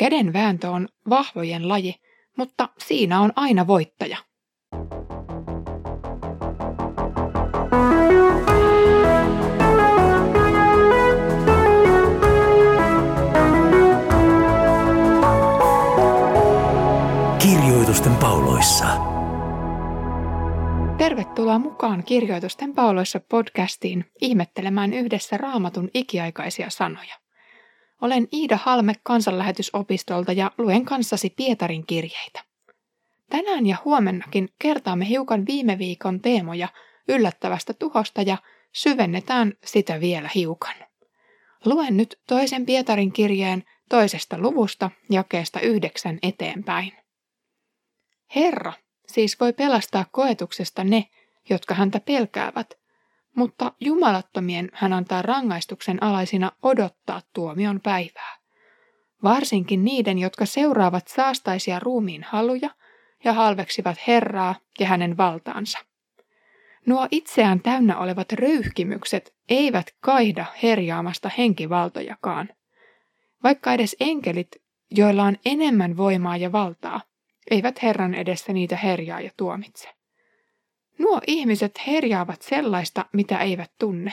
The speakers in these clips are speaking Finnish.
Käden vääntö on vahvojen laji, mutta siinä on aina voittaja. Kirjoitusten pauloissa. Tervetuloa mukaan Kirjoitusten pauloissa podcastiin ihmettelemään yhdessä raamatun ikiaikaisia sanoja. Olen Iida Halme kansanlähetysopistolta ja luen kanssasi Pietarin kirjeitä. Tänään ja huomennakin kertaamme hiukan viime viikon teemoja yllättävästä tuhosta ja syvennetään sitä vielä hiukan. Luen nyt toisen Pietarin kirjeen toisesta luvusta jakeesta yhdeksän eteenpäin. Herra siis voi pelastaa koetuksesta ne, jotka häntä pelkäävät, mutta jumalattomien hän antaa rangaistuksen alaisina odottaa tuomion päivää. Varsinkin niiden, jotka seuraavat saastaisia ruumiin haluja ja halveksivat Herraa ja hänen valtaansa. Nuo itseään täynnä olevat röyhkimykset eivät kaihda herjaamasta henkivaltojakaan. Vaikka edes enkelit, joilla on enemmän voimaa ja valtaa, eivät Herran edessä niitä herjaa ja tuomitse. Nuo ihmiset herjaavat sellaista, mitä eivät tunne.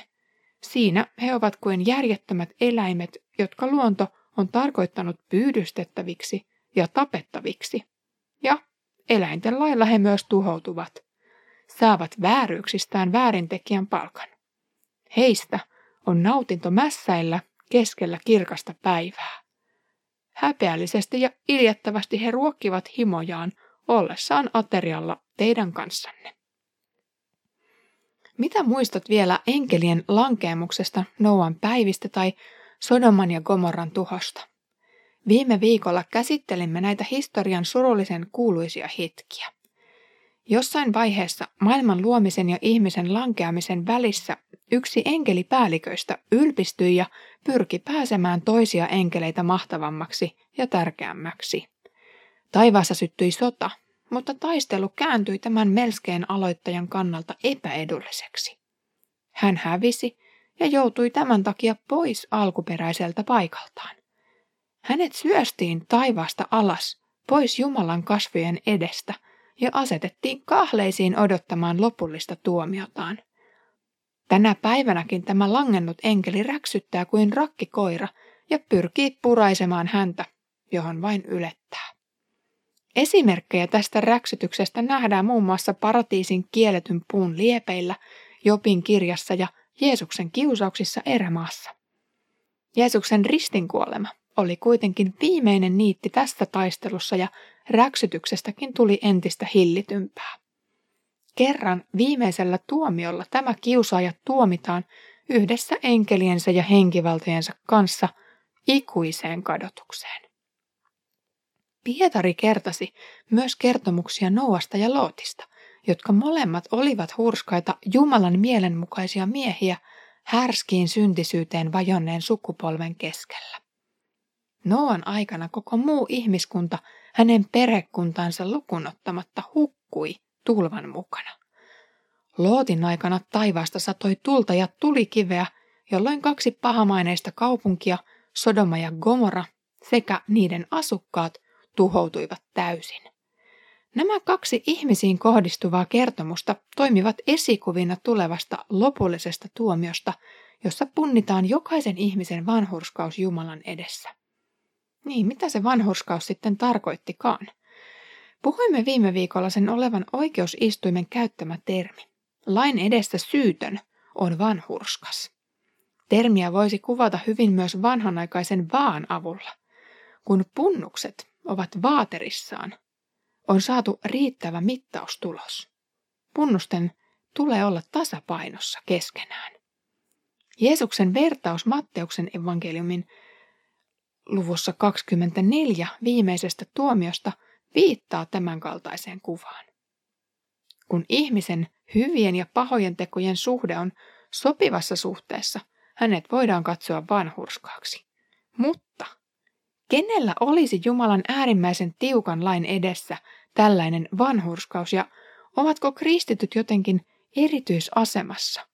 Siinä he ovat kuin järjettömät eläimet, jotka luonto on tarkoittanut pyydystettäviksi ja tapettaviksi. Ja eläinten lailla he myös tuhoutuvat. Saavat vääryyksistään väärintekijän palkan. Heistä on nautinto mässäillä keskellä kirkasta päivää. Häpeällisesti ja iljettävästi he ruokkivat himojaan ollessaan aterialla teidän kanssanne. Mitä muistat vielä enkelien lankeemuksesta Noan päivistä tai Sodoman ja Gomorran tuhosta? Viime viikolla käsittelimme näitä historian surullisen kuuluisia hetkiä. Jossain vaiheessa maailman luomisen ja ihmisen lankeamisen välissä yksi enkelipäälliköistä ylpistyi ja pyrki pääsemään toisia enkeleitä mahtavammaksi ja tärkeämmäksi. Taivaassa syttyi sota, mutta taistelu kääntyi tämän melskeen aloittajan kannalta epäedulliseksi. Hän hävisi ja joutui tämän takia pois alkuperäiseltä paikaltaan. Hänet syöstiin taivaasta alas, pois Jumalan kasvojen edestä ja asetettiin kahleisiin odottamaan lopullista tuomiotaan. Tänä päivänäkin tämä langennut enkeli räksyttää kuin rakkikoira ja pyrkii puraisemaan häntä, johon vain ylettää. Esimerkkejä tästä räksytyksestä nähdään muun muassa paratiisin kielletyn puun liepeillä, Jopin kirjassa ja Jeesuksen kiusauksissa erämaassa. Jeesuksen ristinkuolema oli kuitenkin viimeinen niitti tästä taistelussa ja räksytyksestäkin tuli entistä hillitympää. Kerran viimeisellä tuomiolla tämä kiusaaja tuomitaan yhdessä enkeliensä ja henkivaltojensa kanssa ikuiseen kadotukseen. Pietari kertasi myös kertomuksia Noasta ja Lootista, jotka molemmat olivat hurskaita Jumalan mielenmukaisia miehiä härskiin syntisyyteen vajonneen sukupolven keskellä. Noan aikana koko muu ihmiskunta hänen perhekuntansa lukunottamatta hukkui tulvan mukana. Lootin aikana taivaasta satoi tulta ja tulikiveä, jolloin kaksi pahamaineista kaupunkia, Sodoma ja Gomora, sekä niiden asukkaat tuhoutuivat täysin. Nämä kaksi ihmisiin kohdistuvaa kertomusta toimivat esikuvina tulevasta lopullisesta tuomiosta, jossa punnitaan jokaisen ihmisen vanhurskaus Jumalan edessä. Niin, mitä se vanhurskaus sitten tarkoittikaan? Puhuimme viime viikolla sen olevan oikeusistuimen käyttämä termi. Lain edessä syytön on vanhurskas. Termiä voisi kuvata hyvin myös vanhanaikaisen vaan avulla. Kun punnukset ovat vaaterissaan, on saatu riittävä mittaustulos. Punnusten tulee olla tasapainossa keskenään. Jeesuksen vertaus Matteuksen evankeliumin luvussa 24 viimeisestä tuomiosta viittaa tämänkaltaiseen kuvaan. Kun ihmisen hyvien ja pahojen tekojen suhde on sopivassa suhteessa, hänet voidaan katsoa vanhurskaaksi. Mutta kenellä olisi Jumalan äärimmäisen tiukan lain edessä tällainen vanhurskaus ja ovatko kristityt jotenkin erityisasemassa?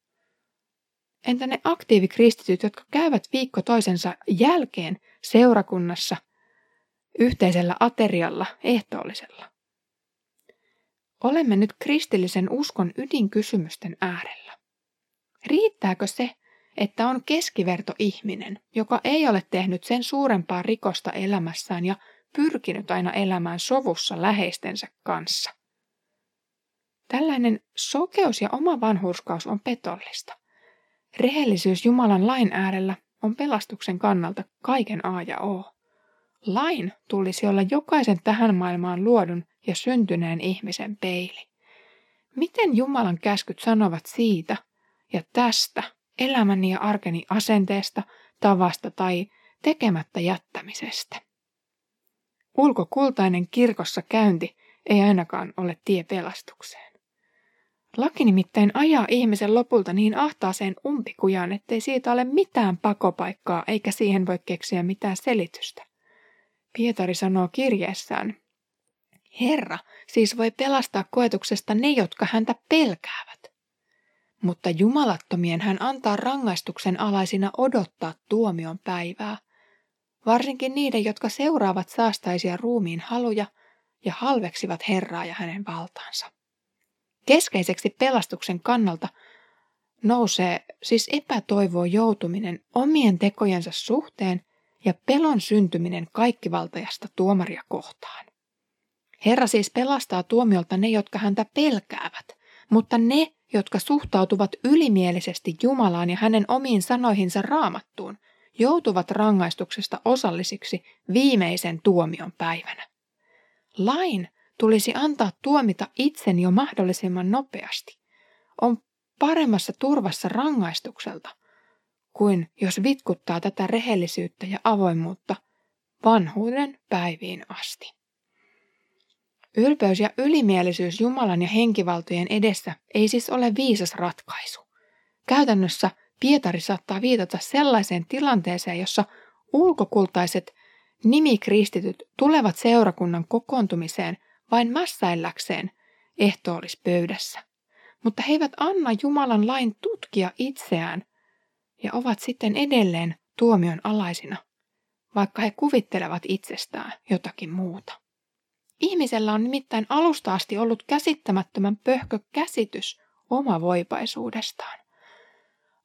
Entä ne aktiivikristityt, jotka käyvät viikko toisensa jälkeen seurakunnassa yhteisellä aterialla ehtoollisella. Olemme nyt kristillisen uskon ydinkysymysten äärellä. Riittääkö se, että on keskiverto ihminen, joka ei ole tehnyt sen suurempaa rikosta elämässään ja pyrkinyt aina elämään sovussa läheistensä kanssa? Tällainen sokeus ja oma vanhurskaus on petollista. Rehellisyys Jumalan lain äärellä on pelastuksen kannalta kaiken A ja O. Lain tulisi olla jokaisen tähän maailmaan luodun ja syntyneen ihmisen peili. Miten Jumalan käskyt sanovat siitä ja tästä elämäni ja arkeni asenteesta, tavasta tai tekemättä jättämisestä? Ulkokultainen kirkossa käynti ei ainakaan ole tie pelastukseen. Laki nimittäin ajaa ihmisen lopulta niin ahtaaseen umpikujaan, ettei siitä ole mitään pakopaikkaa eikä siihen voi keksiä mitään selitystä. Pietari sanoo kirjeessään, Herra siis voi pelastaa koetuksesta ne, jotka häntä pelkäävät. Mutta jumalattomien hän antaa rangaistuksen alaisina odottaa tuomion päivää, varsinkin niiden, jotka seuraavat saastaisia ruumiin haluja ja halveksivat Herraa ja hänen valtaansa. Keskeiseksi pelastuksen kannalta nousee siis epätoivoon joutuminen omien tekojensa suhteen ja pelon syntyminen kaikkivaltajasta tuomaria kohtaan. Herra siis pelastaa tuomiolta ne, jotka häntä pelkäävät, mutta ne, jotka suhtautuvat ylimielisesti Jumalaan ja hänen omiin sanoihinsa raamattuun, joutuvat rangaistuksesta osallisiksi viimeisen tuomion päivänä. Lain tulisi antaa tuomita itsen jo mahdollisimman nopeasti. On paremmassa turvassa rangaistukselta kuin jos vitkuttaa tätä rehellisyyttä ja avoimuutta vanhuuden päiviin asti. Ylpeys ja ylimielisyys Jumalan ja henkivaltojen edessä ei siis ole viisas ratkaisu. Käytännössä Pietari saattaa viitata sellaiseen tilanteeseen, jossa ulkokultaiset nimikristityt tulevat seurakunnan kokoontumiseen vain mässäilläkseen ehtoollispöydässä. Mutta he eivät anna Jumalan lain tutkia itseään ja ovat sitten edelleen tuomion alaisina, vaikka he kuvittelevat itsestään jotakin muuta. Ihmisellä on nimittäin alusta asti ollut käsittämättömän pöhkö käsitys omavoipaisuudestaan.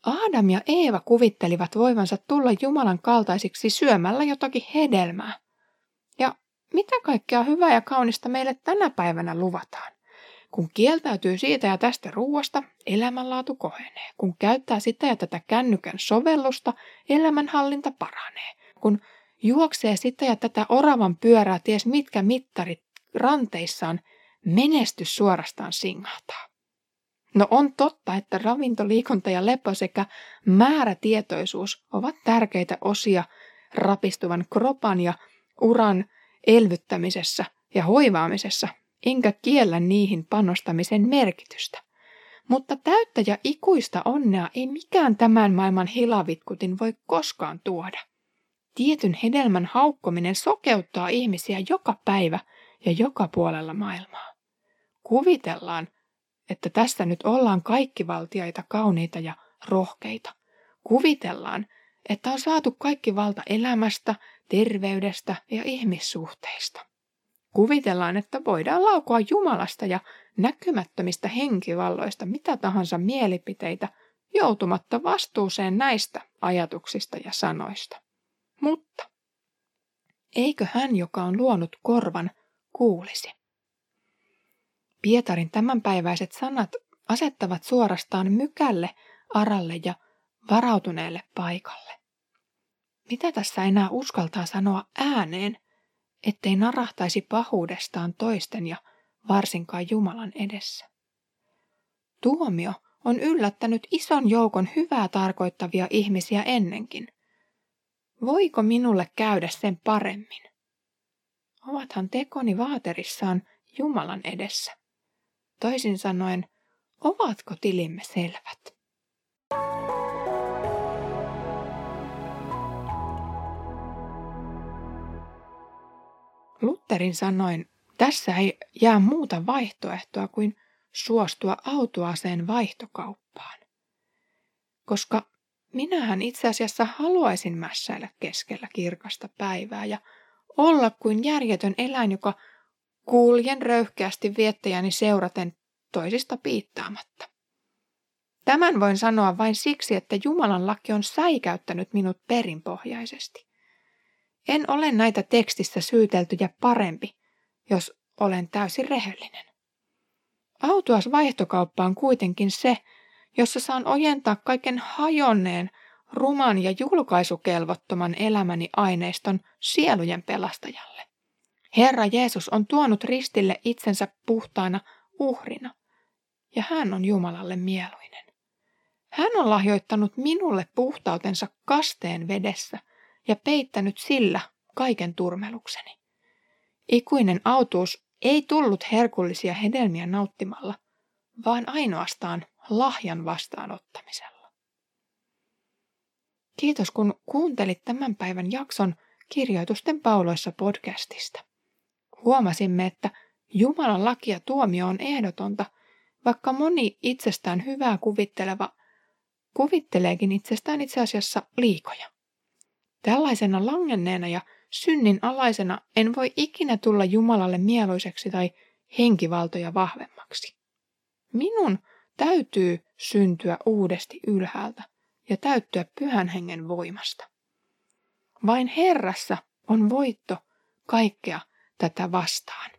Adam ja Eeva kuvittelivat voivansa tulla Jumalan kaltaisiksi syömällä jotakin hedelmää. Ja mitä kaikkea hyvää ja kaunista meille tänä päivänä luvataan? Kun kieltäytyy siitä ja tästä ruuasta, elämänlaatu kohenee. Kun käyttää sitä ja tätä kännykän sovellusta, elämänhallinta paranee. Kun juoksee sitä ja tätä oravan pyörää ties mitkä mittarit ranteissaan, menestys suorastaan singahtaa. No on totta, että ravinto, liikunta ja lepo sekä määrätietoisuus ovat tärkeitä osia rapistuvan kropan ja uran elvyttämisessä ja hoivaamisessa, enkä kiellä niihin panostamisen merkitystä. Mutta täyttä ja ikuista onnea ei mikään tämän maailman hilavitkutin voi koskaan tuoda. Tietyn hedelmän haukkominen sokeuttaa ihmisiä joka päivä ja joka puolella maailmaa. Kuvitellaan, että tässä nyt ollaan kaikkivaltiaita, kauniita ja rohkeita. Kuvitellaan, että on saatu kaikki valta elämästä, terveydestä ja ihmissuhteista. Kuvitellaan, että voidaan laukoa Jumalasta ja näkymättömistä henkivalloista mitä tahansa mielipiteitä joutumatta vastuuseen näistä ajatuksista ja sanoista. Mutta eikö hän, joka on luonut korvan, kuulisi? Pietarin tämänpäiväiset sanat asettavat suorastaan mykälle, aralle ja varautuneelle paikalle. Mitä tässä enää uskaltaa sanoa ääneen, ettei narahtaisi pahuudestaan toisten ja varsinkaan Jumalan edessä? Tuomio on yllättänyt ison joukon hyvää tarkoittavia ihmisiä ennenkin. Voiko minulle käydä sen paremmin? Ovathan tekoni vaaterissaan Jumalan edessä. Toisin sanoen, ovatko tilimme selvät? Lutterin sanoin, tässä ei jää muuta vaihtoehtoa kuin suostua autoaseen vaihtokauppaan. Koska minähän itse asiassa haluaisin mässäillä keskellä kirkasta päivää ja olla kuin järjetön eläin, joka kuljen röyhkeästi viettäjäni seuraten toisista piittaamatta. Tämän voin sanoa vain siksi, että Jumalan laki on säikäyttänyt minut perinpohjaisesti. En ole näitä tekstissä syyteltyjä parempi, jos olen täysin rehellinen. Autuas vaihtokauppa on kuitenkin se, jossa saan ojentaa kaiken hajonneen, ruman ja julkaisukelvottoman elämäni aineiston sielujen pelastajalle. Herra Jeesus on tuonut ristille itsensä puhtaana uhrina, ja hän on Jumalalle mieluinen. Hän on lahjoittanut minulle puhtautensa kasteen vedessä ja peittänyt sillä kaiken turmelukseni. Ikuinen autuus ei tullut herkullisia hedelmiä nauttimalla, vaan ainoastaan lahjan vastaanottamisella. Kiitos kun kuuntelit tämän päivän jakson Kirjoitusten pauloissa podcastista. Huomasimme, että Jumalan laki ja tuomio on ehdotonta, vaikka moni itsestään hyvää kuvitteleva kuvitteleekin itsestään itse asiassa liikoja. Tällaisena langenneena ja synnin alaisena en voi ikinä tulla Jumalalle mieluiseksi tai henkivaltoja vahvemmaksi. Minun täytyy syntyä uudesti ylhäältä ja täyttyä pyhän hengen voimasta. Vain Herrassa on voitto kaikkea tätä vastaan.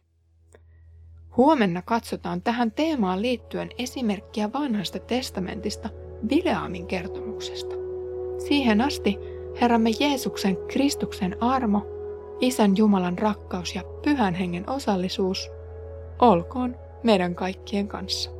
Huomenna katsotaan tähän teemaan liittyen esimerkkiä vanhasta testamentista Bileamin kertomuksesta. Siihen asti Herramme Jeesuksen Kristuksen armo, Isän Jumalan rakkaus ja Pyhän Hengen osallisuus olkoon meidän kaikkien kanssa.